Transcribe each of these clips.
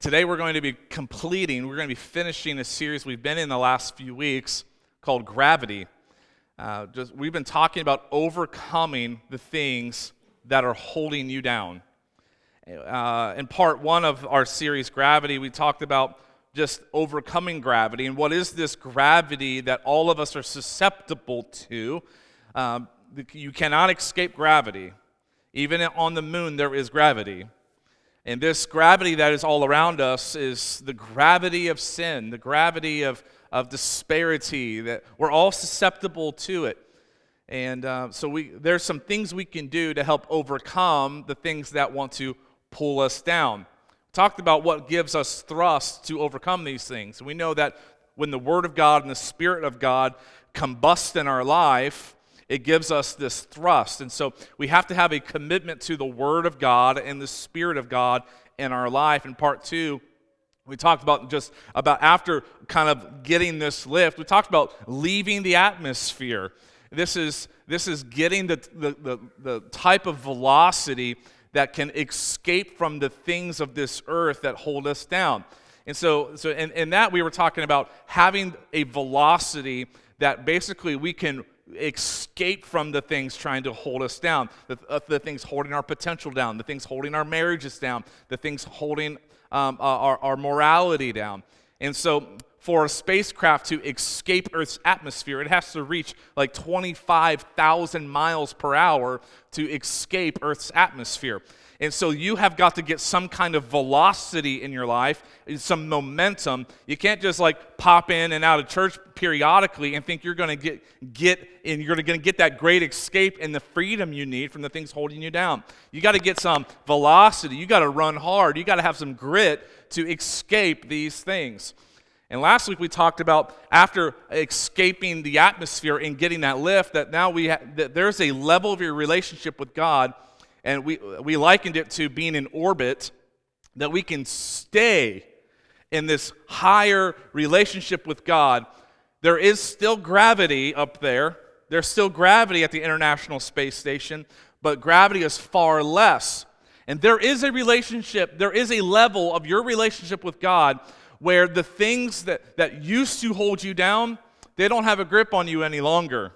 Today we're going to be completing, we're going to be finishing a series we've been in the last few weeks called Gravity. Uh, just, we've been talking about overcoming the things that are holding you down. Uh, in part one of our series, Gravity, we talked about just overcoming gravity and what is this gravity that all of us are susceptible to. Um, you cannot escape gravity. Even on the moon, there is gravity. And this gravity that is all around us is the gravity of sin, the gravity of, of disparity, that we're all susceptible to it. And uh, so we, there's some things we can do to help overcome the things that want to pull us down. talked about what gives us thrust to overcome these things. We know that when the Word of God and the Spirit of God combust in our life, it gives us this thrust. And so we have to have a commitment to the Word of God and the Spirit of God in our life. In part two, we talked about just about after kind of getting this lift, we talked about leaving the atmosphere. This is, this is getting the, the, the, the type of velocity that can escape from the things of this earth that hold us down. And so, so in, in that, we were talking about having a velocity that basically we can escape from the things trying to hold us down, the, uh, the things holding our potential down, the things holding our marriages down, the things holding um, uh, our, our morality down. And so, for a spacecraft to escape Earth's atmosphere, it has to reach like 25,000 miles per hour to escape Earth's atmosphere. And so you have got to get some kind of velocity in your life, some momentum. You can't just like pop in and out of church periodically and think you're going to get get and you're going to get that great escape and the freedom you need from the things holding you down. You got to get some velocity. You got to run hard. You got to have some grit to escape these things. And last week we talked about after escaping the atmosphere and getting that lift that now we ha- that there's a level of your relationship with God and we, we likened it to being in orbit, that we can stay in this higher relationship with God. There is still gravity up there, there's still gravity at the International Space Station, but gravity is far less. And there is a relationship, there is a level of your relationship with God where the things that, that used to hold you down, they don't have a grip on you any longer.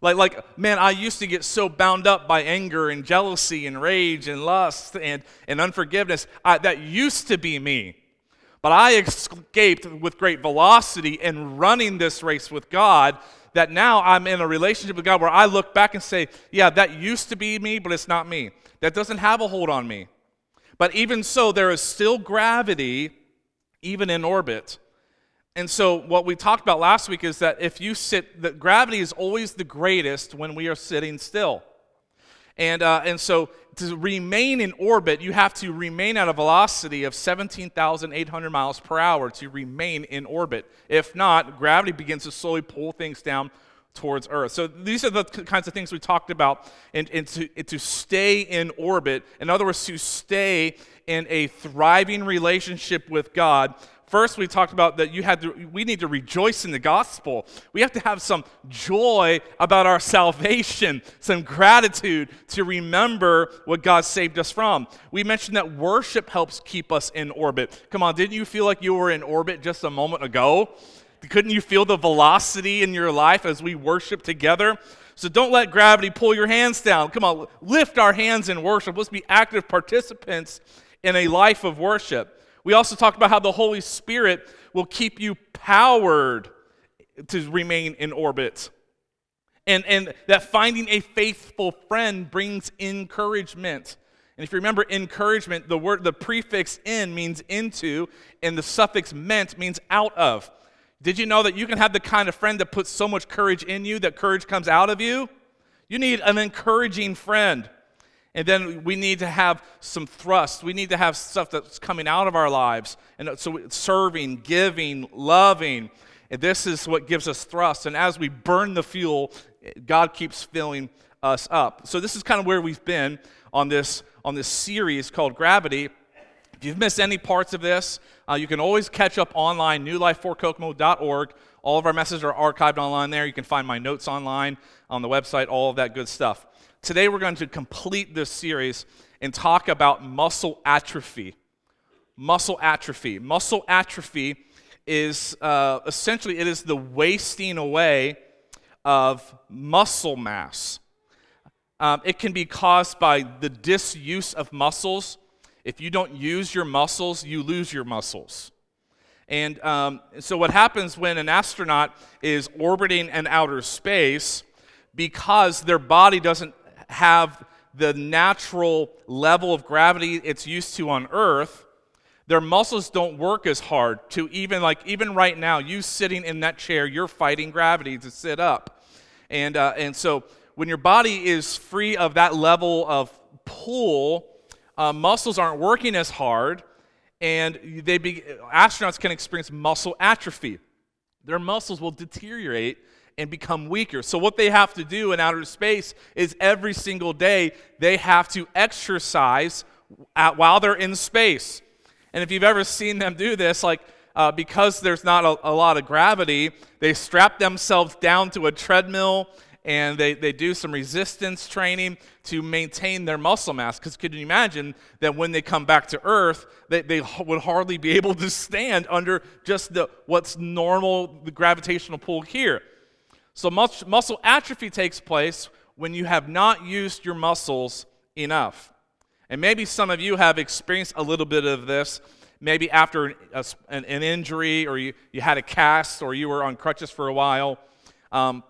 Like, like, man, I used to get so bound up by anger and jealousy and rage and lust and, and unforgiveness. I, that used to be me. But I escaped with great velocity and running this race with God that now I'm in a relationship with God where I look back and say, yeah, that used to be me, but it's not me. That doesn't have a hold on me. But even so, there is still gravity, even in orbit. And so, what we talked about last week is that if you sit, that gravity is always the greatest when we are sitting still. And, uh, and so, to remain in orbit, you have to remain at a velocity of 17,800 miles per hour to remain in orbit. If not, gravity begins to slowly pull things down towards Earth. So these are the kinds of things we talked about, and, and, to, and to stay in orbit. In other words, to stay in a thriving relationship with God First, we talked about that you had to, we need to rejoice in the gospel. We have to have some joy about our salvation, some gratitude to remember what God saved us from. We mentioned that worship helps keep us in orbit. Come on, didn't you feel like you were in orbit just a moment ago? Couldn't you feel the velocity in your life as we worship together? So don't let gravity pull your hands down. Come on, lift our hands in worship. Let's be active participants in a life of worship. We also talked about how the Holy Spirit will keep you powered to remain in orbit. And, and that finding a faithful friend brings encouragement. And if you remember encouragement, the word the prefix in means into, and the suffix ment means out of. Did you know that you can have the kind of friend that puts so much courage in you that courage comes out of you? You need an encouraging friend. And then we need to have some thrust. We need to have stuff that's coming out of our lives. And so serving, giving, loving. And this is what gives us thrust. And as we burn the fuel, God keeps filling us up. So this is kind of where we've been on this on this series called Gravity. If you've missed any parts of this, uh, you can always catch up online, newlifeforkokomo.org. All of our messages are archived online there. You can find my notes online on the website, all of that good stuff. Today, we're going to complete this series and talk about muscle atrophy. muscle atrophy. Muscle atrophy is uh, essentially it is the wasting away of muscle mass. Um, it can be caused by the disuse of muscles. If you don't use your muscles, you lose your muscles. And um, so, what happens when an astronaut is orbiting in outer space, because their body doesn't have the natural level of gravity it's used to on Earth, their muscles don't work as hard to even, like, even right now, you sitting in that chair, you're fighting gravity to sit up. And, uh, and so, when your body is free of that level of pull, uh, muscles aren't working as hard and they be, astronauts can experience muscle atrophy. Their muscles will deteriorate and become weaker. So, what they have to do in outer space is every single day they have to exercise at, while they're in space. And if you've ever seen them do this, like uh, because there's not a, a lot of gravity, they strap themselves down to a treadmill and they, they do some resistance training to maintain their muscle mass. Because could you imagine that when they come back to Earth, they, they would hardly be able to stand under just the, what's normal, the gravitational pull here. So mus- muscle atrophy takes place when you have not used your muscles enough. And maybe some of you have experienced a little bit of this, maybe after a, an, an, injury or you, you had a cast or you were on crutches for a while. Um,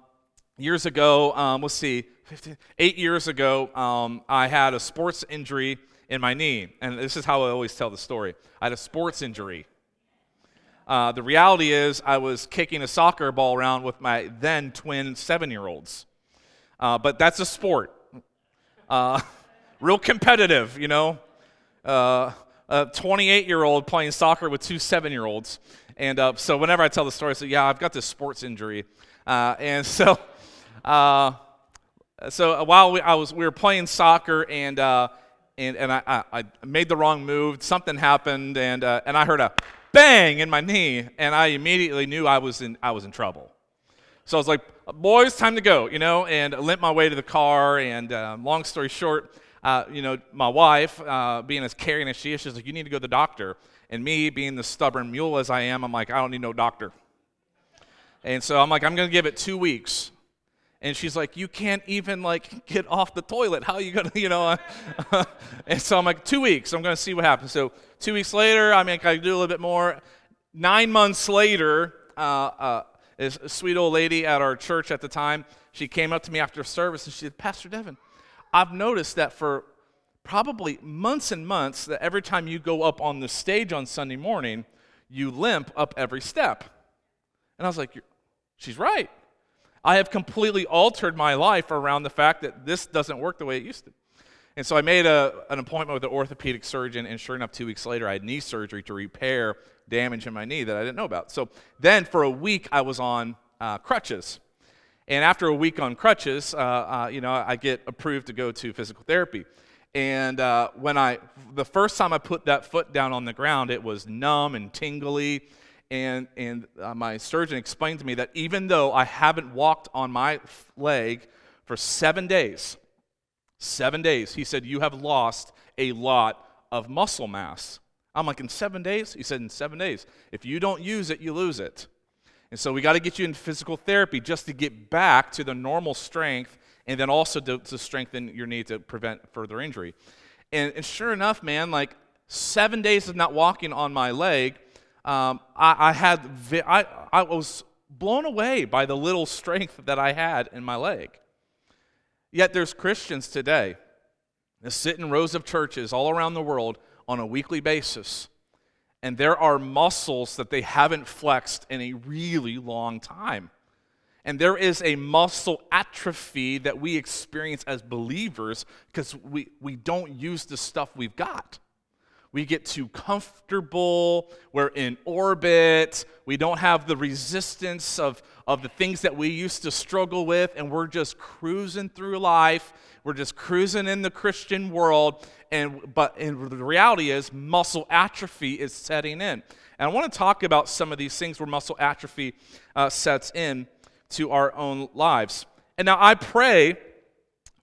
years ago, um, let's see, 15, eight years ago, um, I had a sports injury in my knee. And this is how I always tell the story I had a sports injury. Uh, the reality is, I was kicking a soccer ball around with my then twin seven year olds. Uh, but that's a sport. Uh, real competitive, you know. Uh, a 28 year old playing soccer with two seven year olds. And uh, so whenever I tell the story, I say, Yeah, I've got this sports injury. Uh, and so so while we, I was, we were playing soccer and, and, and I, I, made the wrong move, something happened, and, and I heard a bang in my knee, and I immediately knew I was in, I was in trouble. So I was like, boys, time to go, you know, and I limped my way to the car. And uh, long story short, uh, you know, my wife, uh, being as caring as she is, she's like, you need to go to the doctor. And me, being the stubborn mule as I am, I'm like, I don't need no doctor. And so I'm like, I'm going to give it two weeks and she's like you can't even like get off the toilet. How are you gonna you know and so i'm like two weeks. I'm gonna see what happens. So two weeks later i mean i do a little bit more? Nine months later uh, uh, a sweet old lady at our church at the time she came up to me after service and she said pastor devin i've noticed that for probably months and months that every time you go up on the stage on sunday morning you limp up every step. And i was like she's right I have completely altered my life around the fact that this doesn't work the way it used to. And so I made a, an appointment with an orthopedic surgeon, and sure enough, two weeks later, I had knee surgery to repair damage in my knee that I didn't know about. So then for a week, I was on uh, crutches. And after a week on crutches, uh, uh, you know, I get approved to go to physical therapy. And uh, when I, the first time I put that foot down on the ground, it was numb and tingly and, and uh, my surgeon explained to me that even though I haven't walked on my leg for seven days, seven days, he said, You have lost a lot of muscle mass. I'm like, In seven days? He said, In seven days. If you don't use it, you lose it. And so we got to get you in physical therapy just to get back to the normal strength and then also to, to strengthen your knee to prevent further injury. And, and sure enough, man, like seven days of not walking on my leg, um, I, I, had vi- I, I was blown away by the little strength that I had in my leg. Yet there's Christians today that sit in rows of churches all around the world on a weekly basis, and there are muscles that they haven't flexed in a really long time. And there is a muscle atrophy that we experience as believers because we, we don't use the stuff we've got. We get too comfortable. We're in orbit. We don't have the resistance of, of the things that we used to struggle with, and we're just cruising through life. We're just cruising in the Christian world. And, but the reality is, muscle atrophy is setting in. And I want to talk about some of these things where muscle atrophy uh, sets in to our own lives. And now I pray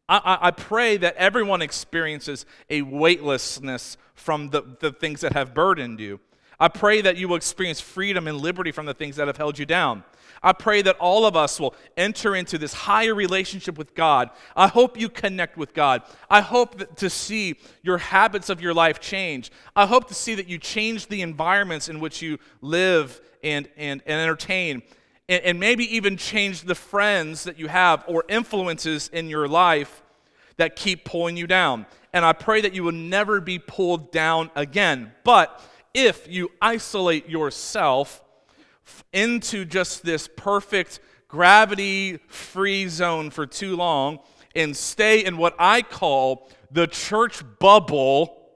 I pray that everyone experiences a weightlessness from the, the things that have burdened you. I pray that you will experience freedom and liberty from the things that have held you down. I pray that all of us will enter into this higher relationship with God. I hope you connect with God. I hope to see your habits of your life change. I hope to see that you change the environments in which you live and, and, and entertain, and, and maybe even change the friends that you have or influences in your life that keep pulling you down. And I pray that you will never be pulled down again. But if you isolate yourself into just this perfect gravity free zone for too long and stay in what I call the church bubble,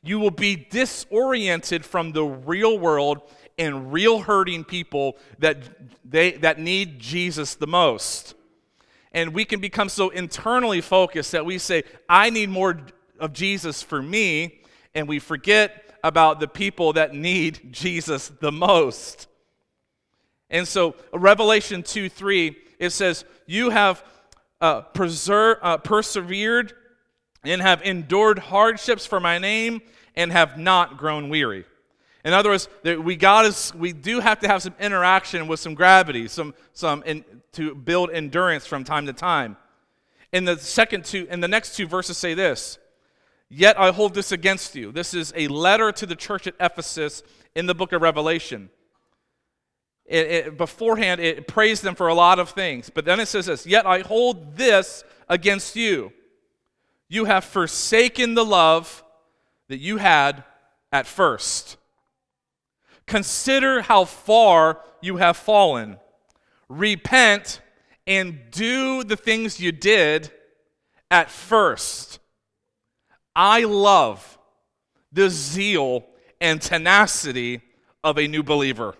you will be disoriented from the real world and real hurting people that they that need Jesus the most. And we can become so internally focused that we say, I need more of Jesus for me, and we forget about the people that need Jesus the most. And so, Revelation 2 3, it says, You have uh, preserve, uh, persevered and have endured hardships for my name and have not grown weary. In other words, we, got we do have to have some interaction with some gravity, some, some in, to build endurance from time to time. In the second two, in the next two verses say this, Yet I hold this against you. This is a letter to the church at Ephesus in the book of Revelation. It, it, beforehand, it praised them for a lot of things. But then it says this Yet I hold this against you. You have forsaken the love that you had at first. Consider how far you have fallen. Repent and do the things you did at first. I love the zeal and tenacity of a new believer.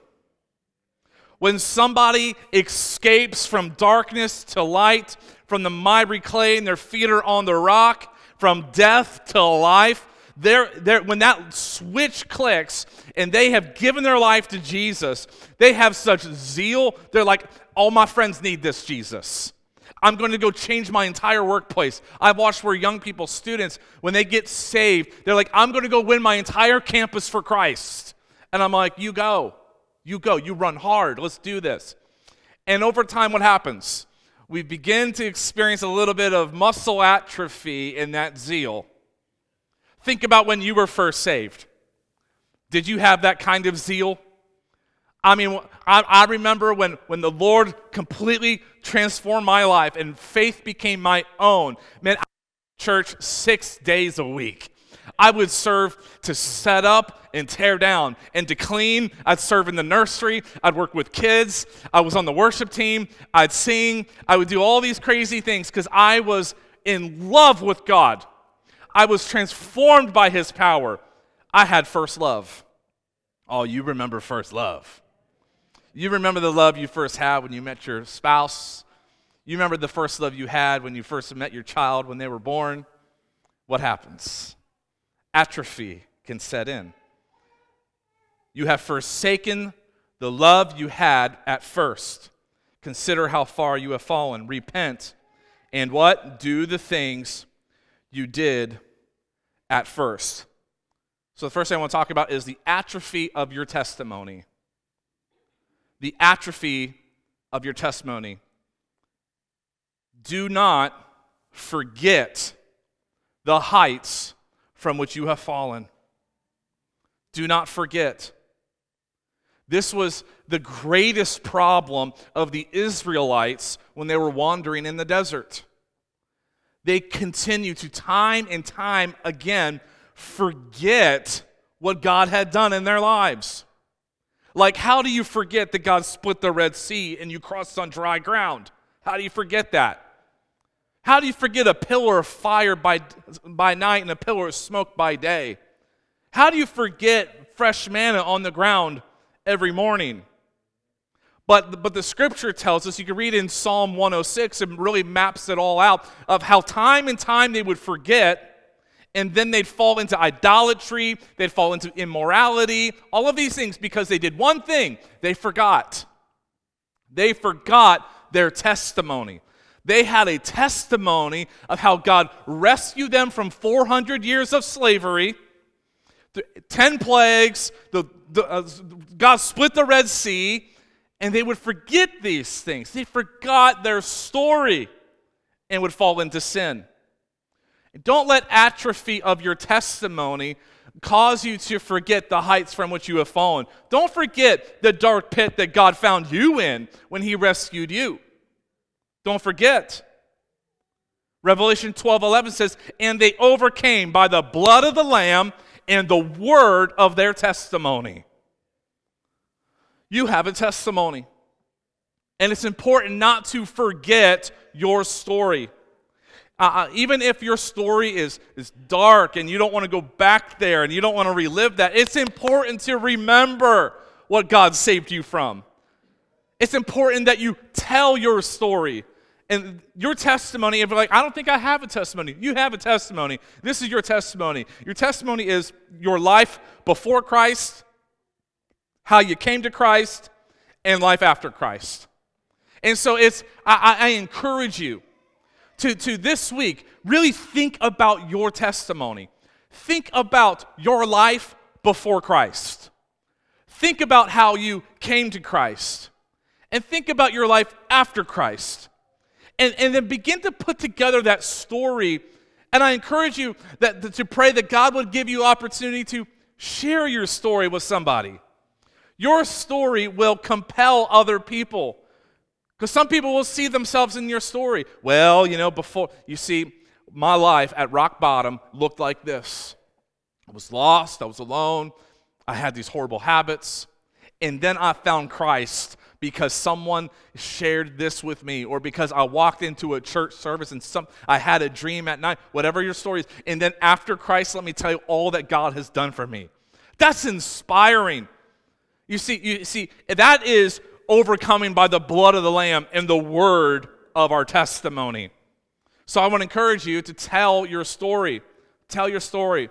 When somebody escapes from darkness to light, from the miry clay and their feet are on the rock, from death to life, they're, they're, when that switch clicks and they have given their life to Jesus, they have such zeal. They're like, all my friends need this Jesus. I'm going to go change my entire workplace. I've watched where young people, students, when they get saved, they're like, I'm going to go win my entire campus for Christ. And I'm like, you go. You go. You run hard. Let's do this. And over time, what happens? We begin to experience a little bit of muscle atrophy in that zeal. Think about when you were first saved. Did you have that kind of zeal? I mean, I, I, remember when, when the Lord completely transformed my life and faith became my own. Man, I church six days a week. I would serve to set up and tear down and to clean. I'd serve in the nursery. I'd work with kids. I was on the worship team. I'd sing. I would do all these crazy things because I was in love with God. I was transformed by his power. I had first love. Oh, you remember first love. You remember the love you first had when you met your spouse. You remember the first love you had when you first met your child when they were born. What happens? Atrophy can set in. You have forsaken the love you had at first. Consider how far you have fallen. Repent and what? Do the things you did at first. So, the first thing I want to talk about is the atrophy of your testimony. The atrophy of your testimony. Do not forget the heights from which you have fallen. Do not forget. This was the greatest problem of the Israelites when they were wandering in the desert they continue to time and time again forget what God had done in their lives. Like, how do you forget that God split the Red Sea and you crossed on dry ground? How do you forget that? How do you forget a pillar of fire by, by night and a pillar of smoke by day? How do you forget fresh manna on the ground every morning? But, but the scripture tells us, you can read in Psalm 106, and really maps it all out of how time and time they would forget, and then they'd fall into idolatry, they'd fall into immorality, all of these things because they did one thing they forgot. They forgot their testimony. They had a testimony of how God rescued them from 400 years of slavery, 10 plagues, the, the, uh, God split the Red Sea, and they would forget these things. They forgot their story and would fall into sin. Don't let atrophy of your testimony cause you to forget the heights from which you have fallen. Don't forget the dark pit that God found you in when He rescued you. Don't forget. Revelation 12 11 says, And they overcame by the blood of the Lamb and the word of their testimony. You have a testimony. And it's important not to forget your story. Uh, uh, even if your story is, is dark and you don't want to go back there and you don't want to relive that, it's important to remember what God saved you from. It's important that you tell your story and your testimony. If you're like, I don't think I have a testimony, you have a testimony. This is your testimony. Your testimony is your life before Christ, how you came to Christ, and life after Christ. And so it's, I, I encourage you to, to this week, really think about your testimony. Think about your life before Christ. Think about how you came to Christ. And think about your life after Christ. And, and then begin to put together that story. And I encourage you that, to pray that God would give you opportunity to share your story with somebody. Your story will compel other people. Because some people will see themselves in your story. Well, you know, before, you see, my life at rock bottom looked like this I was lost, I was alone, I had these horrible habits. And then I found Christ because someone shared this with me or because I walked into a church service and some I had a dream at night, whatever your story is. And then after Christ, let me tell you all that God has done for me. That's inspiring. You see, you see, that is overcoming by the blood of the Lamb and the word of our testimony. So I want to encourage you to tell your story. Tell your story.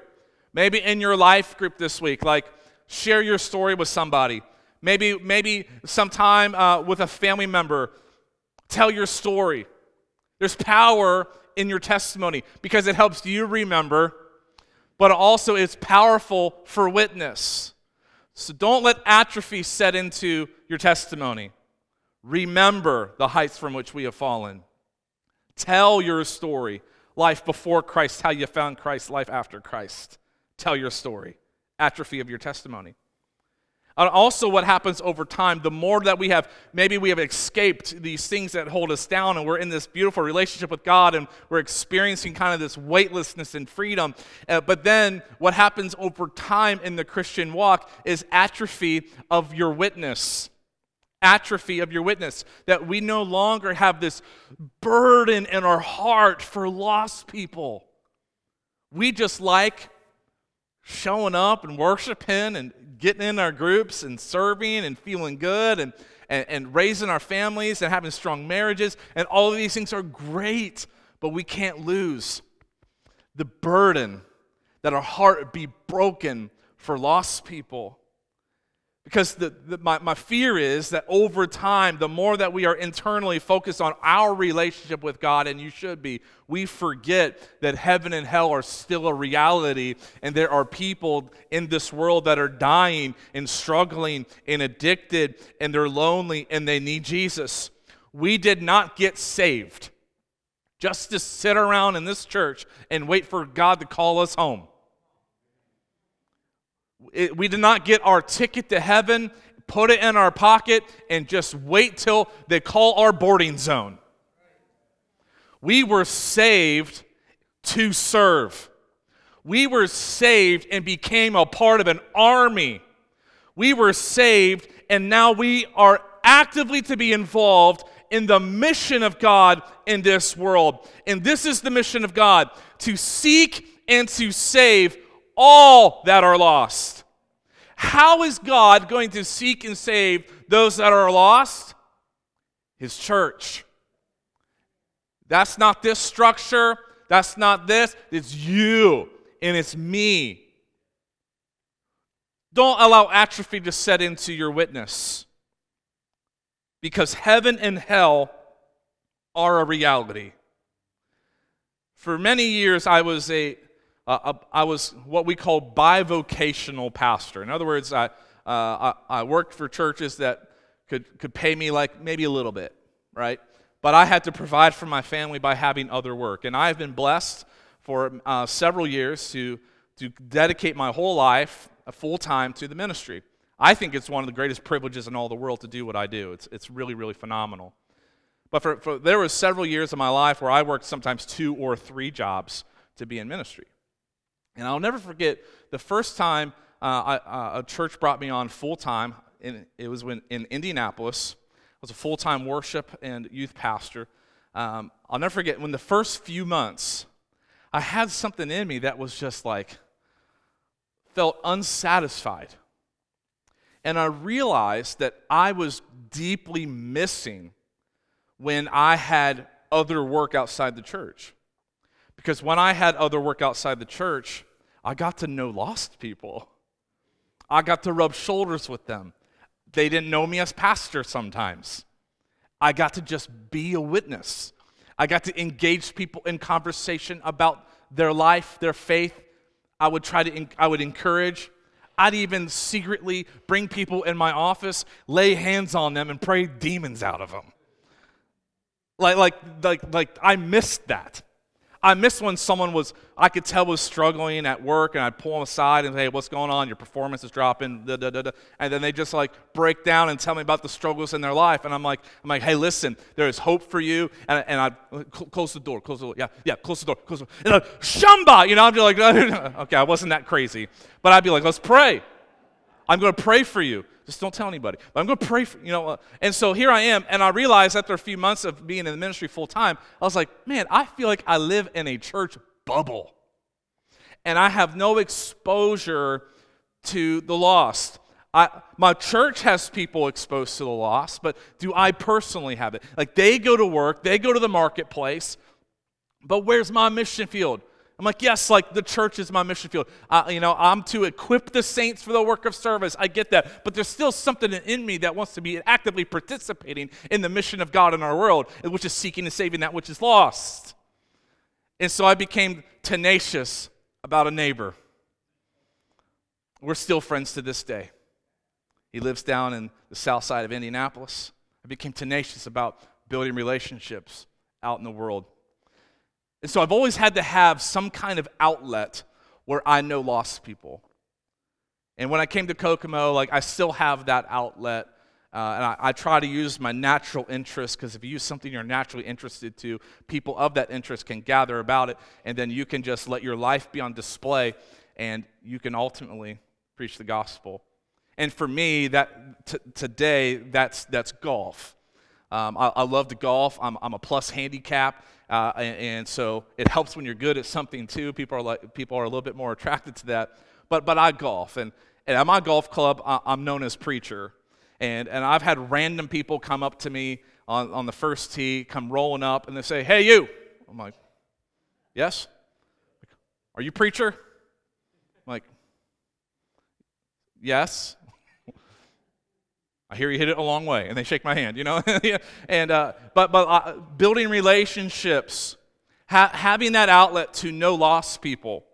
Maybe in your life group this week, like share your story with somebody. Maybe, maybe sometime uh, with a family member, tell your story. There's power in your testimony because it helps you remember, but also it's powerful for witness. So don't let atrophy set into your testimony. Remember the heights from which we have fallen. Tell your story. Life before Christ, how you found Christ, life after Christ. Tell your story. Atrophy of your testimony. And also, what happens over time, the more that we have, maybe we have escaped these things that hold us down, and we're in this beautiful relationship with God, and we're experiencing kind of this weightlessness and freedom. Uh, but then, what happens over time in the Christian walk is atrophy of your witness. Atrophy of your witness. That we no longer have this burden in our heart for lost people. We just like showing up and worshiping and getting in our groups and serving and feeling good and, and, and raising our families and having strong marriages. And all of these things are great, but we can't lose the burden that our heart be broken for lost people. Because the, the, my, my fear is that over time, the more that we are internally focused on our relationship with God, and you should be, we forget that heaven and hell are still a reality, and there are people in this world that are dying and struggling and addicted, and they're lonely, and they need Jesus. We did not get saved just to sit around in this church and wait for God to call us home. It, we did not get our ticket to heaven, put it in our pocket, and just wait till they call our boarding zone. We were saved to serve. We were saved and became a part of an army. We were saved, and now we are actively to be involved in the mission of God in this world. And this is the mission of God to seek and to save all that are lost. How is God going to seek and save those that are lost? His church. That's not this structure. That's not this. It's you and it's me. Don't allow atrophy to set into your witness. Because heaven and hell are a reality. For many years, I was a, a I was what we call bivocational pastor. In other words, I, uh, I, I worked for churches that could, could pay me like maybe a little bit, right? But I had to provide for my family by having other work. And I've been blessed for uh, several years to, to dedicate my whole life uh, full time to the ministry. I think it's one of the greatest privileges in all the world to do what I do. It's, it's really, really phenomenal. But for, for, there were several years of my life where I worked sometimes two or three jobs to be in ministry. And I'll never forget the first time uh, I, uh, a church brought me on full time. It was when, in Indianapolis. I was a full time worship and youth pastor. Um, I'll never forget when the first few months, I had something in me that was just like, felt unsatisfied. And I realized that I was deeply missing when I had other work outside the church. Because when I had other work outside the church, I got to know lost people. I got to rub shoulders with them. They didn't know me as pastor sometimes. I got to just be a witness. I got to engage people in conversation about their life, their faith. I would try to, I would encourage. I'd even secretly bring people in my office, lay hands on them, and pray demons out of them. Like, like, like, like I missed that. I missed when someone was, I could tell was struggling at work, and I'd pull them aside and say, hey, what's going on? Your performance is dropping, da, da, da, and then they just like break down and tell me about the struggles in their life. And I'm like, I'm like, hey, listen, there is hope for you. And, and I close the door, close the door, yeah, yeah, close the door, close the door. And like, Shamba, you know, I'm just like, okay, I wasn't that crazy. But I'd be like, let's pray. I'm going to pray for you. Just don't tell anybody. But I'm going to pray for, you know. Uh, and so here I am, and I realized after a few months of being in the ministry full time, I was like, man, I feel like I live in a church bubble. And I have no exposure to the lost. I, my church has people exposed to the lost, but do I personally have it? Like they go to work, they go to the marketplace, but where's my mission field? I'm like, yes, like the church is my mission field. You know, I'm to equip the saints for the work of service. I get that. But there's still something in me that wants to be actively participating in the mission of God in our world, which is seeking and saving that which is lost. And so I became tenacious about a neighbor. We're still friends to this day. He lives down in the south side of Indianapolis. I became tenacious about building relationships out in the world. And so I've always had to have some kind of outlet where I know lost people. And when I came to Kokomo, like I still have that outlet. Uh, and I, I, try to use my natural interest because if you use something you're naturally interested to, people of that interest can gather about it, and then you can just let your life be on display, and you can ultimately preach the gospel. And for me, that t- today, that's that's golf. Um, I, I, love to golf. I'm, I'm a plus handicap, uh, and, and, so it helps when you're good at something too. People are like people are a little bit more attracted to that. But but I golf, and, and at my golf club, I, I'm known as preacher, and and I've had random people come up to me on, on the first tee, come rolling up, and they say, "Hey, you." I'm like, "Yes." Are you preacher? I'm like, "Yes." I hear you hit it a long way, and they shake my hand, you know. and uh, but but uh, building relationships, ha- having that outlet to know lost people,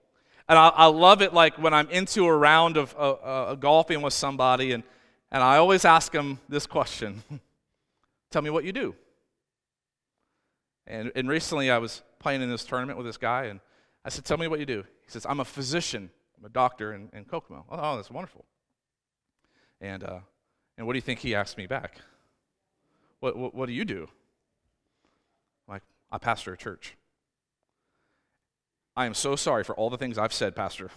and I, I, love it. Like when I'm into a round of uh, uh golfing with somebody, and and I always ask them this question: Tell me what you do. And and recently I was playing in this tournament with this guy, and I said, "Tell me what you do." He says, "I'm a physician. I'm a doctor in, in Kokomo." Oh, that's wonderful. And uh, and what do you think he asked me back? What, what, what do you do? like, I pastor a church. I am so sorry for all the things I've said, Pastor.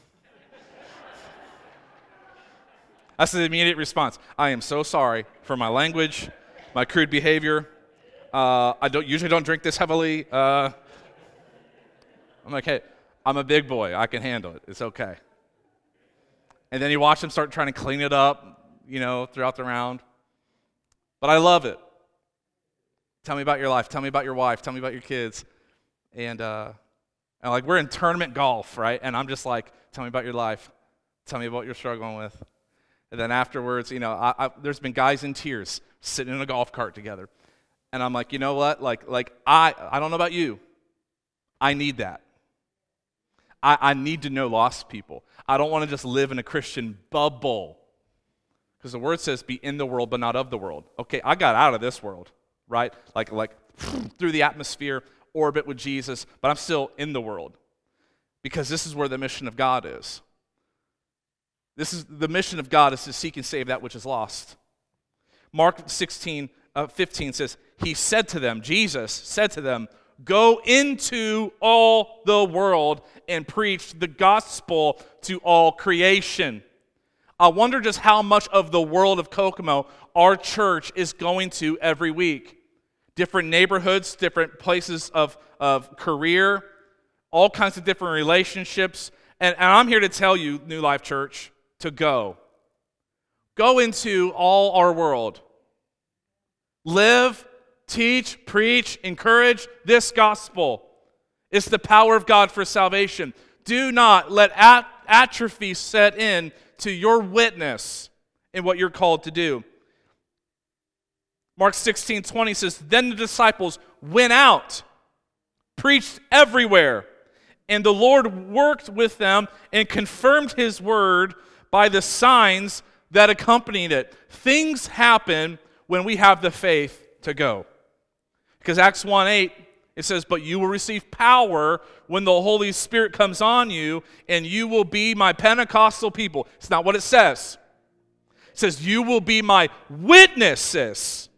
That's the immediate response. I am so sorry for my language, my crude behavior. Uh, I don't usually don't drink this heavily. Uh, I'm like, hey, I'm a big boy. I can handle it. It's okay. And then you watch him start trying to clean it up, you know, throughout the round. But I love it. Tell me about your life. Tell me about your wife. Tell me about your kids. And, uh, and like, we're in tournament golf, right? And I'm just like, tell me about your life. Tell me about what you're struggling with. And then afterwards, you know, I, I, there's been guys in tears sitting in a golf cart together. And I'm like, you know what? Like, like I, I don't know about you. I need that. I, I need to know lost people. I don't want to just live in a Christian bubble. Because the word says, be in the world, but not of the world. Okay, I got out of this world, right? Like, like through the atmosphere, orbit with Jesus, but I'm still in the world. Because this is where the mission of God is. This is the mission of God is to seek and save that which is lost. Mark 16, uh, 15 says, He said to them, Jesus said to them, Go into all the world and preach the gospel to all creation. I wonder just how much of the world of Kokomo our church is going to every week. Different neighborhoods, different places of, of career, all kinds of different relationships. And, and I'm here to tell you, New Life Church, to go. Go into all our world. Live, teach, preach, encourage this gospel. It's the power of God for salvation. Do not let atrophy set in to your witness in what you're called to do. Mark 16, 20 says, Then the disciples went out, preached everywhere, and the Lord worked with them and confirmed his word by the signs that accompanied it. Things happen when we have the faith to go. Because Acts 1 8, it says, But you will receive power when the Holy Spirit comes on you, and you will be my Pentecostal people. It's not what it says. It says, You will be my witnesses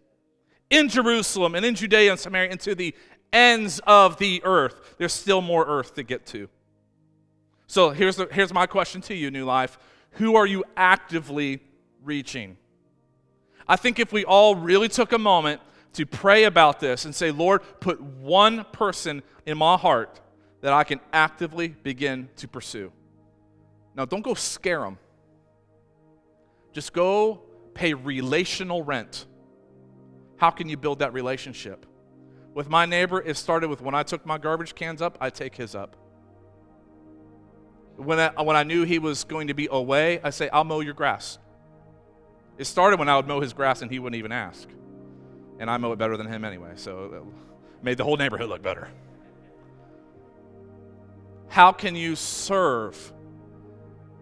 in Jerusalem and in Judea and Samaria and to the ends of the earth. There's still more earth to get to. So here's, the, here's my question to you, New Life. Who are you actively reaching? I think if we all really took a moment to pray about this and say, Lord, put one person in my heart that I can actively begin to pursue. Now, don't go scare them. Just go pay relational rent. How can you build that relationship? With my neighbor, it started with when I took my garbage cans up, I take his up. When I, when I knew he was going to be away, I say, I'll mow your grass. It started when I would mow his grass and he wouldn't even ask. And I mow it better than him anyway, so it made the whole neighborhood look better. How can you serve?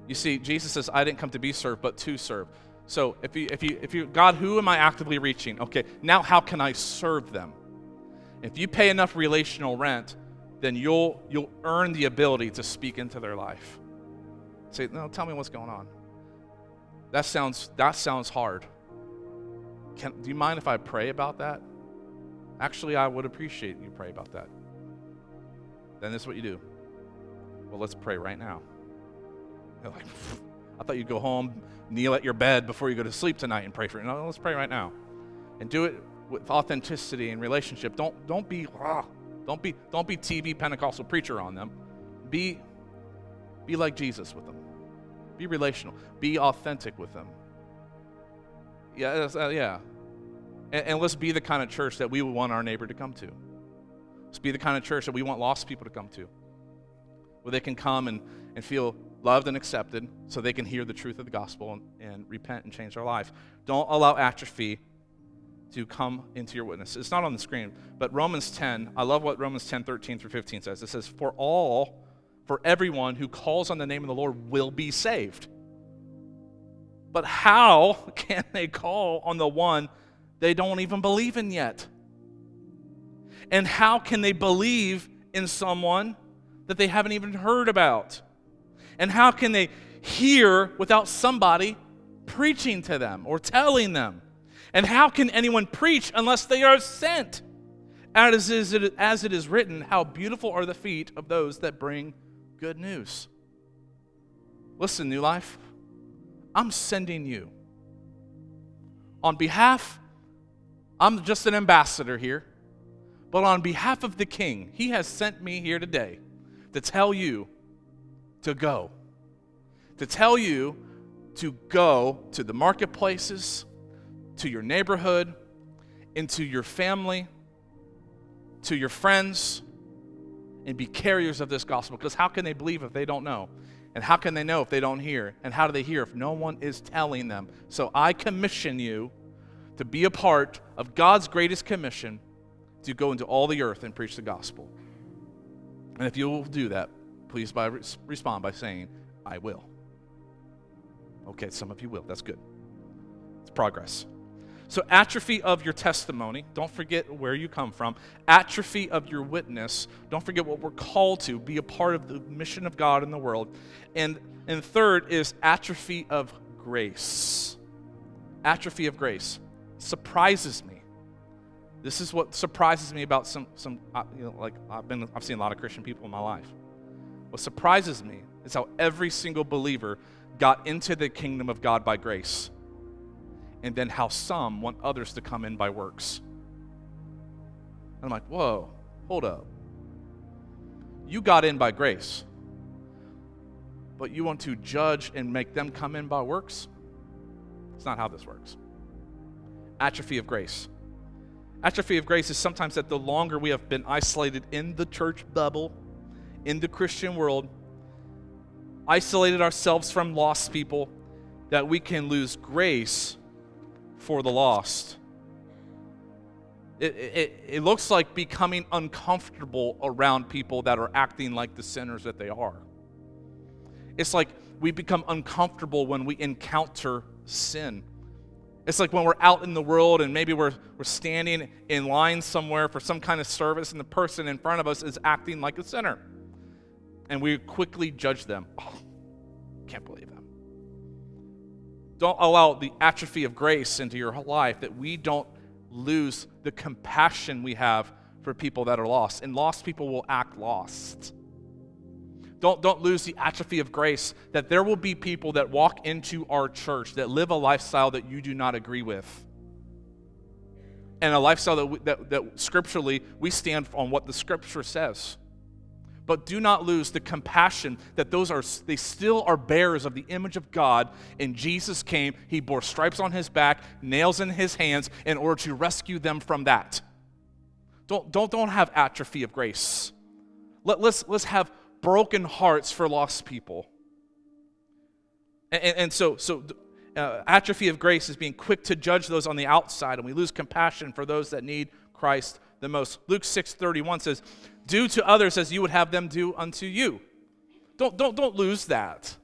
You see, Jesus says, I didn't come to be served, but to serve. So if you, if you, if you, God, who am I actively reaching? Okay, now how can I serve them? If you pay enough relational rent, then you'll, you'll earn the ability to speak into their life. Say, no, tell me what's going on. That sounds, that sounds hard. Can, do you mind if I pray about that? Actually, I would appreciate you pray about that. Then this is what you do. Well, let's pray right now. You're like, I thought you'd go home, kneel at your bed before you go to sleep tonight and pray for it. No, let's pray right now. And do it with authenticity and relationship. Don't, don't be, ah, don't be, don't be TV Pentecostal preacher on them. Be, be like Jesus with them. Be relational. Be authentic with them. Yeah, uh, yeah. And, and let's be the kind of church that we would want our neighbor to come to. Let's be the kind of church that we want lost people to come to, where they can come and, and feel loved and accepted so they can hear the truth of the gospel and, and repent and change their life. Don't allow atrophy to come into your witness. It's not on the screen, but Romans 10, I love what Romans 10, 13 through 15 says. It says, For all, for everyone who calls on the name of the Lord will be saved. But how can they call on the one they don't even believe in yet? And how can they believe in someone that they haven't even heard about? And how can they hear without somebody preaching to them or telling them? And how can anyone preach unless they are sent? As it, as it is written, how beautiful are the feet of those that bring good news. Listen, New Life, I'm sending you. On behalf, I'm just an ambassador here, but on behalf of the King, He has sent me here today to tell you to go. To tell you to go to the marketplaces, to your neighborhood, into your family, to your friends, and be carriers of this gospel. Because how can they believe if they don't know? And how can they know if they don't hear? And how do they hear if no one is telling them? So I commission you to be a part of God's greatest commission to go into all the earth and preach the gospel. And if you will do that, please by, respond by saying, I will. Okay, some of you will. That's good. It's progress. So, atrophy of your testimony, don't forget where you come from. Atrophy of your witness, don't forget what we're called to, be a part of the mission of God in the world. And, and third is atrophy of grace. Atrophy of grace surprises me. This is what surprises me about some, some uh, you know, like I've, been, I've seen a lot of Christian people in my life. What surprises me is how every single believer got into the kingdom of God by grace and then how some want others to come in by works. And I'm like, whoa, hold up. You got in by grace, but you want to judge and make them come in by works? It's not how this works. Atrophy of grace. Atrophy of grace is sometimes that the longer we have been isolated in the church bubble, in the Christian world, isolated ourselves from lost people, that we can lose grace for the lost. It, it, it looks like becoming uncomfortable around people that are acting like the sinners that they are. It's like we become uncomfortable when we encounter sin. It's like when we're out in the world and maybe we're, we're standing in line somewhere for some kind of service and the person in front of us is acting like a sinner. And we quickly judge them. Oh, can't believe don't allow the atrophy of grace into your life that we don't lose the compassion we have for people that are lost. And lost people will act lost. Don't, don't lose the atrophy of grace that there will be people that walk into our church that live a lifestyle that you do not agree with. And a lifestyle that, we, that, that scripturally we stand on what the scripture says but do not lose the compassion that those are they still are bearers of the image of God. And Jesus came he bore stripes on his back nails in his hands in order to rescue them from that. Don't don't don't have atrophy of grace. Let, let's let's have broken hearts for lost people. And, and, so so uh, atrophy of grace is being quick to judge those on the outside and we lose compassion for those that need Christ the most. Luke 6:31 says do to others as you would have them do unto you. Don't, don't, don't lose that.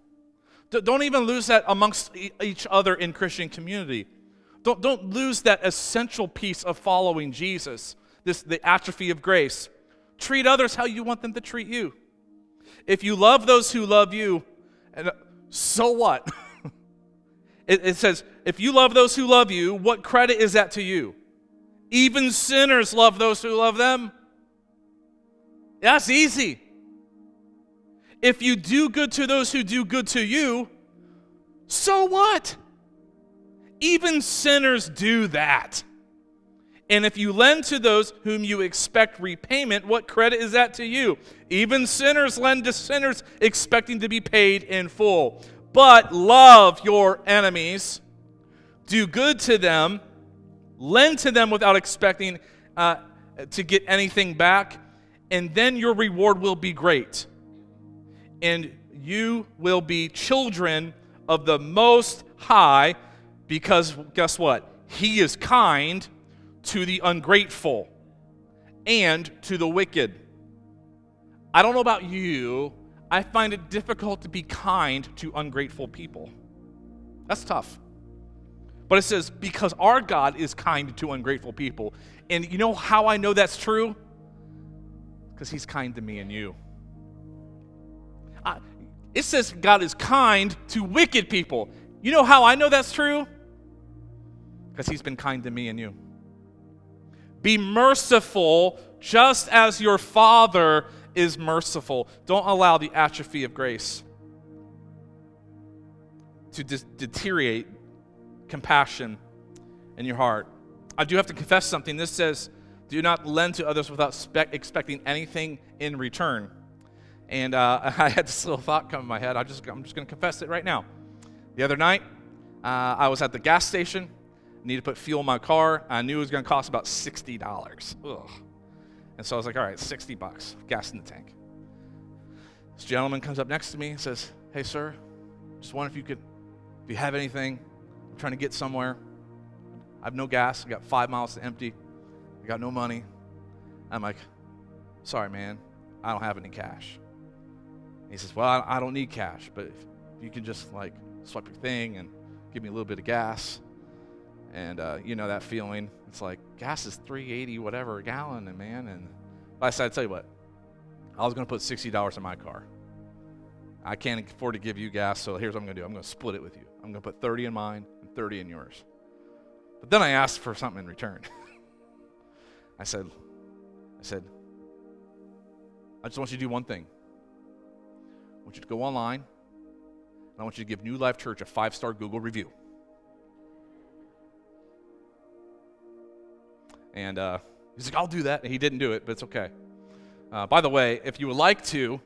Don't even lose that amongst each other in Christian community. Don't, don't lose that essential piece of following Jesus, this, the atrophy of grace. Treat others how you want them to treat you. If you love those who love you, and uh, so what? it, it says, if you love those who love you, what credit is that to you? Even sinners love those who love them. That's easy. If you do good to those who do good to you, so what? Even sinners do that. And if you lend to those whom you expect repayment, what credit is that to you? Even sinners lend to sinners expecting to be paid in full. But love your enemies, do good to them, lend to them without expecting uh, to get anything back, and then your reward will be great. And you will be children of the Most High, because guess what? He is kind to the ungrateful and to the wicked. I don't know about you, I find it difficult to be kind to ungrateful people. That's tough. But it says, because our God is kind to ungrateful people. And you know how I know that's true? Because he's kind to me and you. it says God is kind to wicked people. You know how I know that's true? Because he's been kind to me and you. Be merciful just as your Father is merciful. Don't allow the atrophy of grace to de- deteriorate compassion in your heart. I do have to confess something. This says do not lend to others without spe- expecting anything in return. And uh, I had this little thought come in my head. I just, I'm just going to confess it right now. The other night, uh, I was at the gas station, needed to put fuel in my car. I knew it was going to cost about $60. Ugh. And so I was like, all right, 60 bucks, gas in the tank. This gentleman comes up next to me and says, hey, sir, just wonder if you could, if you have anything, I'm trying to get somewhere. I have no gas. I got five miles to empty. I got no money. I'm like, sorry, man. I don't have any cash. he says, well, I don't need cash, but if you can just like swipe your thing and give me a little bit of gas. And uh, you know that feeling. It's like gas is 380 whatever a gallon, and man. And I said, I tell you what, I was going to put $60 in my car. I can't afford to give you gas, so here's what I'm going to do. I'm going to split it with you. I'm going to put 30 in mine and 30 in yours. But then I asked for something in return. I said, I said, I just want you to do one thing. I want you to go online, and I want you to give New Life Church a five star Google review. And uh, he's like, I'll do that. And he didn't do it, but it's okay. Uh, by the way, if you would like to,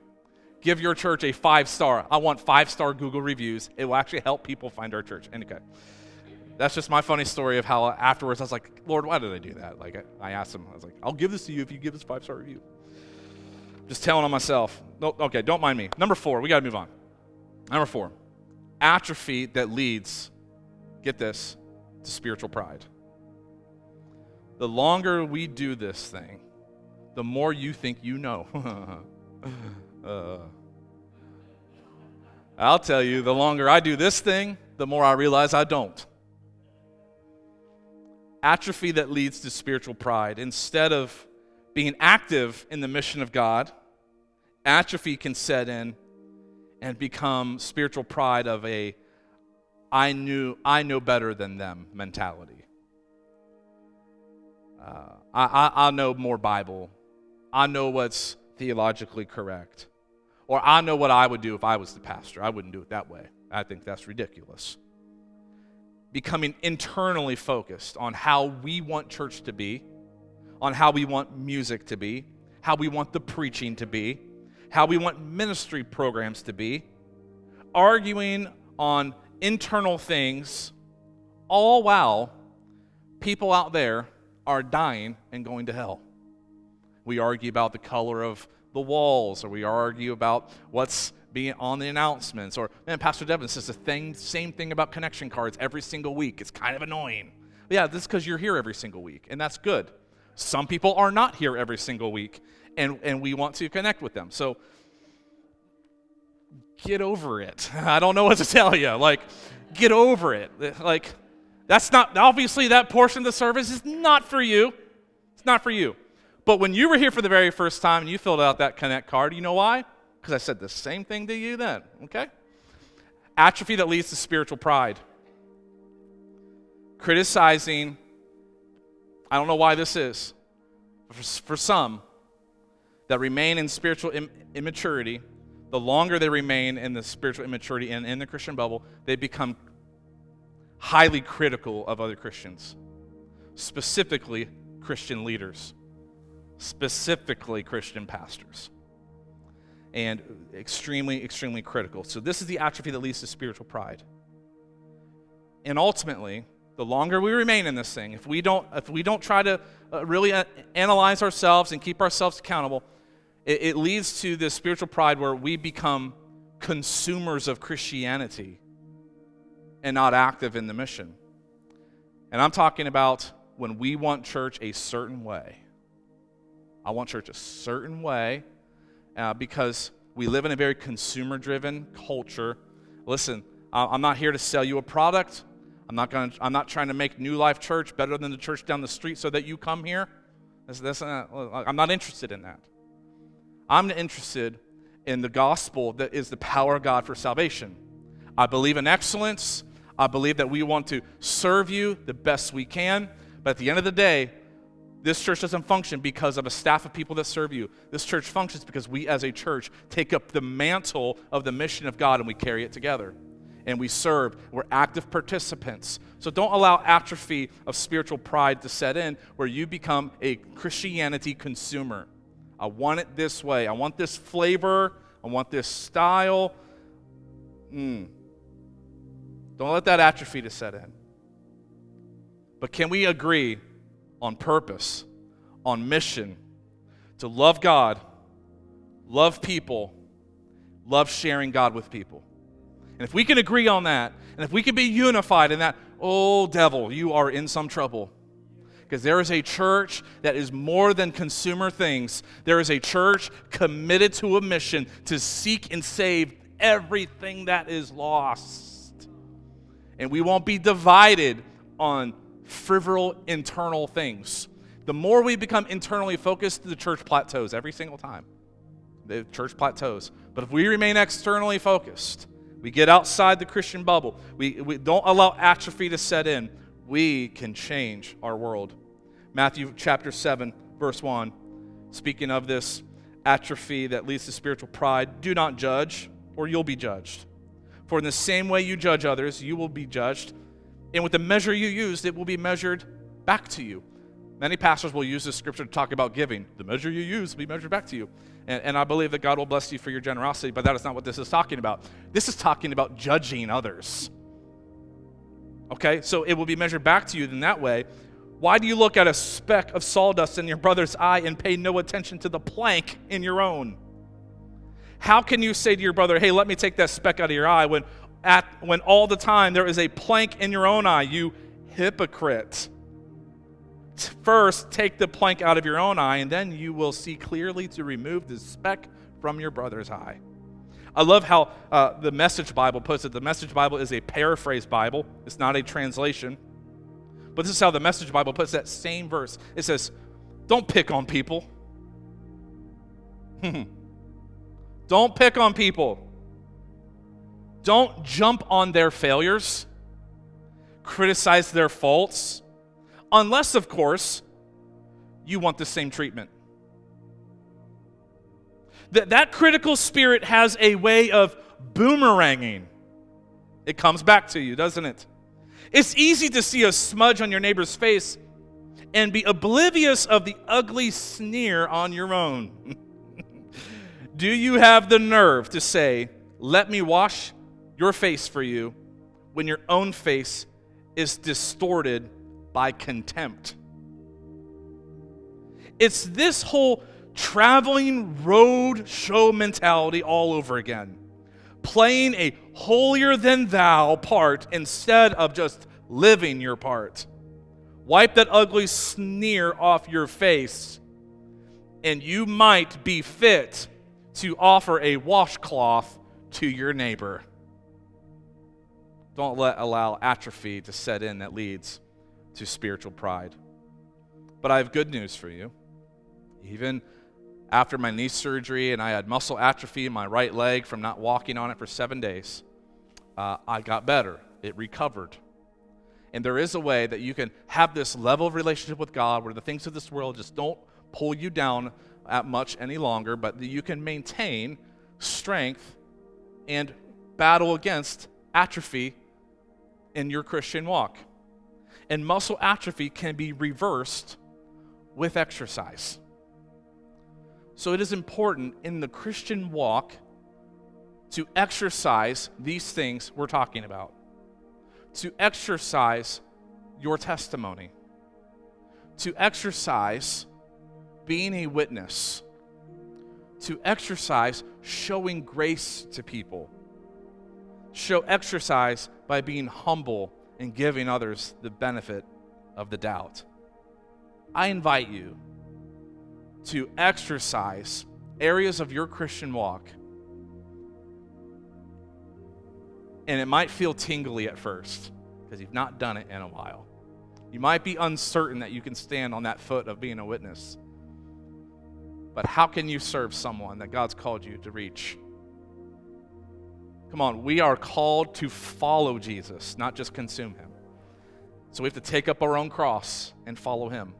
give your church a five star. I want five star Google reviews. It will actually help people find our church. And okay. That's just my funny story of how afterwards I was like, Lord, why did I do that? Like, I, I asked him, I was like, I'll give this to you if you give this five star review. Just telling on myself. No, okay, don't mind me. Number four, we got to move on. Number four, atrophy that leads, get this, to spiritual pride. The longer we do this thing, the more you think you know. uh, I'll tell you, the longer I do this thing, the more I realize I don't. Atrophy that leads to spiritual pride. Instead of being active in the mission of God, atrophy can set in and become spiritual pride of a I knew I know better than them mentality. Uh, I, I, I know more Bible. I know what's theologically correct. Or I know what I would do if I was the pastor. I wouldn't do it that way. I think that's ridiculous. Becoming internally focused on how we want church to be, on how we want music to be, how we want the preaching to be, how we want ministry programs to be, arguing on internal things, all while people out there are dying and going to hell. We argue about the color of the walls, or we argue about what's being on the announcements, or man, Pastor Devin says the thing, same thing about connection cards every single week. It's kind of annoying. But yeah, this is because you're here every single week, and that's good. Some people are not here every single week, and, and we want to connect with them. So get over it. I don't know what to tell you. Like, get over it. Like, that's not, obviously, that portion of the service is not for you. It's not for you. But when you were here for the very first time and you filled out that Connect card, you know why? Because I said the same thing to you then, okay? Atrophy that leads to spiritual pride. Criticizing, I don't know why this is. For, some, that remain in spiritual Im- immaturity, the longer they remain in the spiritual immaturity and in the Christian bubble, they become highly critical of other Christians, specifically Christian leaders, specifically Christian pastors, and extremely, extremely critical. So, this is the atrophy that leads to spiritual pride. And ultimately, the longer we remain in this thing, if we don't, if we don't try to uh, really uh, analyze ourselves and keep ourselves accountable, it, it leads to this spiritual pride where we become consumers of Christianity and not active in the mission. And I'm talking about when we want church a certain way. I want church a certain way uh, because we live in a very consumer driven culture. Listen, I'm not here to sell you a product. I'm not, gonna, I'm not trying to make New Life Church better than the church down the street so that you come here. That's, that's not, I'm not interested in that. I'm interested in the gospel that is the power of God for salvation. I believe in excellence. I believe that we want to serve you the best we can. But at the end of the day, this church doesn't function because of a staff of people that serve you. This church functions because we as a church take up the mantle of the mission of God and we carry it together. And we serve. We're active participants. So don't allow atrophy of spiritual pride to set in where you become a Christianity consumer. I want it this way. I want this flavor. I want this style. Mm. Don't let that atrophy to set in. But can we agree on purpose, on mission, to love God, love people, love sharing God with people? And if we can agree on that, and if we can be unified in that, oh, devil, you are in some trouble. Because there is a church that is more than consumer things. There is a church committed to a mission to seek and save everything that is lost. And we won't be divided on frivolous internal things. The more we become internally focused, the church plateaus every single time. The church plateaus. But if we remain externally focused, we get outside the Christian bubble, we, we don't allow atrophy to set in, we can change our world. Matthew chapter 7, verse 1, speaking of this atrophy that leads to spiritual pride, do not judge, or you'll be judged. For in the same way you judge others, you will be judged. And with the measure you used, it will be measured back to you. Many pastors will use this scripture to talk about giving. The measure you use will be measured back to you. And, and I believe that God will bless you for your generosity, but that is not what this is talking about. This is talking about judging others. Okay? So it will be measured back to you in that way. Why do you look at a speck of sawdust in your brother's eye and pay no attention to the plank in your own? How can you say to your brother, hey, let me take that speck out of your eye when, at, when all the time there is a plank in your own eye, you hypocrite? First, take the plank out of your own eye, and then you will see clearly to remove the speck from your brother's eye. I love how uh, the Message Bible puts it. The Message Bible is a paraphrase Bible, it's not a translation. But this is how the Message Bible puts that same verse. It says, Don't pick on people. Don't pick on people. Don't jump on their failures, criticize their faults Unless, of course, you want the same treatment. That, that critical spirit has a way of boomeranging. It comes back to you, doesn't it? It's easy to see a smudge on your neighbor's face and be oblivious of the ugly sneer on your own. Do you have the nerve to say, Let me wash your face for you, when your own face is distorted by contempt. It's this whole traveling road show mentality all over again. Playing a holier than thou part instead of just living your part. Wipe that ugly sneer off your face, and you might be fit to offer a washcloth to your neighbor. Don't let allow atrophy to set in that leads to spiritual pride. But I have good news for you. Even after my knee surgery and I had muscle atrophy in my right leg from not walking on it for seven days, uh, I got better. It recovered. And there is a way that you can have this level of relationship with God where the things of this world just don't pull you down at much any longer, but you can maintain strength and battle against atrophy in your Christian walk. And muscle atrophy can be reversed with exercise. So it is important in the Christian walk to exercise these things we're talking about, to exercise your testimony, to exercise being a witness, to exercise showing grace to people, show exercise by being humble and giving others the benefit of the doubt. I invite you to exercise areas of your Christian walk. And it might feel tingly at first because you've not done it in a while. You might be uncertain that you can stand on that foot of being a witness. But how can you serve someone that God's called you to reach? Come on, we are called to follow Jesus, not just consume him. So we have to take up our own cross and follow him.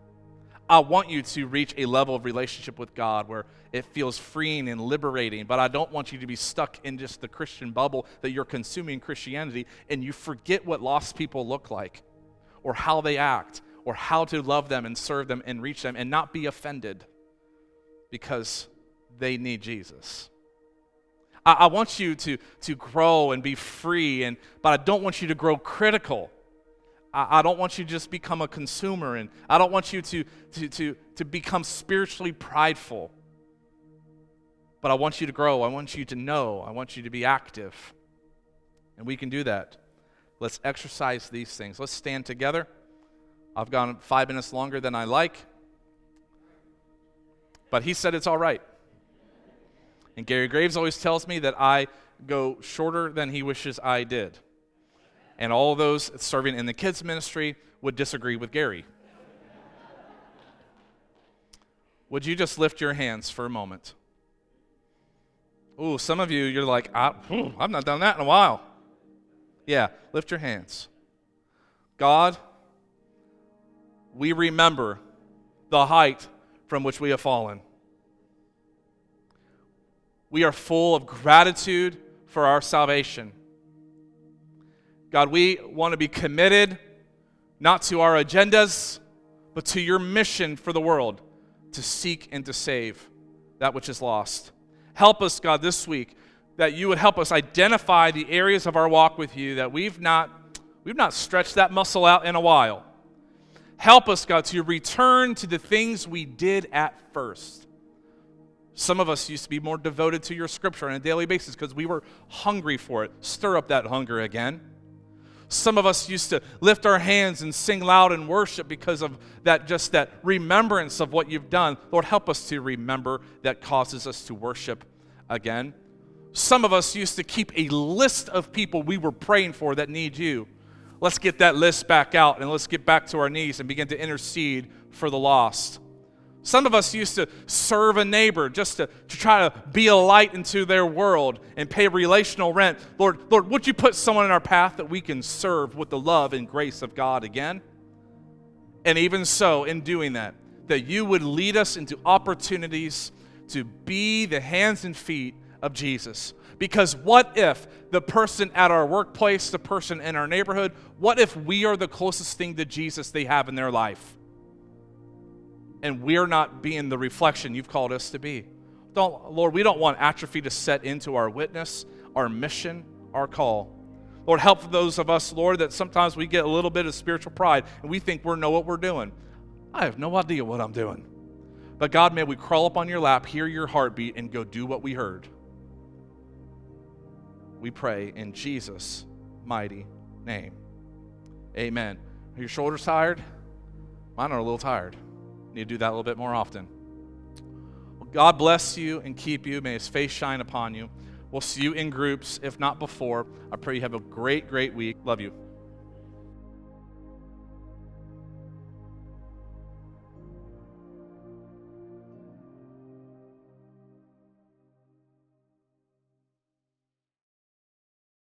I want you to reach a level of relationship with God where it feels freeing and liberating, but I don't want you to be stuck in just the Christian bubble that you're consuming Christianity and you forget what lost people look like or how they act or how to love them and serve them and reach them and not be offended because they need Jesus. I, I want you to, to grow and be free, and, but I don't want you to grow critical. I, I don't want you to just become a consumer, and I don't want you to, to, to, to become spiritually prideful. But I want you to grow. I want you to know. I want you to be active. And we can do that Let's exercise these things. Let's stand together. I've gone five minutes longer than I like, but he said it's all right. And Gary Graves always tells me that I go shorter than he wishes I did. And all those serving in the kids' ministry would disagree with Gary. Would you just lift your hands for a moment? Ooh, some of you, you're like, I, hmm, I've not done that in a while. Yeah, lift your hands. God, we remember the height from which we have fallen. We are full of gratitude for our salvation. God, we want to be committed not to our agendas, but to your mission for the world to seek and to save that which is lost. Help us, God, this week that you would help us identify the areas of our walk with you that we've not we've not stretched that muscle out in a while. Help us, God, to return to the things we did at first. Some of us used to be more devoted to your scripture on a daily basis because we were hungry for it. Stir up that hunger again. Some of us used to lift our hands and sing loud and worship because of that, just that remembrance of what you've done. Lord, help us to remember that causes us to worship again. Some of us used to keep a list of people we were praying for that need you. Let's get that list back out and let's get back to our knees and begin to intercede for the lost. Some of us used to serve a neighbor just to, to try to be a light into their world and pay relational rent. Lord, Lord, would you put someone in our path that we can serve with the love and grace of God again? And even so, in doing that, that you would lead us into opportunities to be the hands and feet of Jesus. Because what if the person at our workplace, the person in our neighborhood, what if we are the closest thing to Jesus they have in their life? And we're not being the reflection you've called us to be. Don't, Lord, we don't want atrophy to set into our witness, our mission, our call. Lord, help those of us, Lord, that sometimes we get a little bit of spiritual pride and we think we know what we're doing. I have no idea what I'm doing. But God, may we crawl up on your lap, hear your heartbeat, and go do what we heard. We pray in Jesus' mighty name. Amen. Are your shoulders tired? Mine are a little tired. Need to do that a little bit more often. Well, God bless you and keep you. May his face shine upon you. We'll see you in groups, if not before. I pray you have a great, great week. Love you.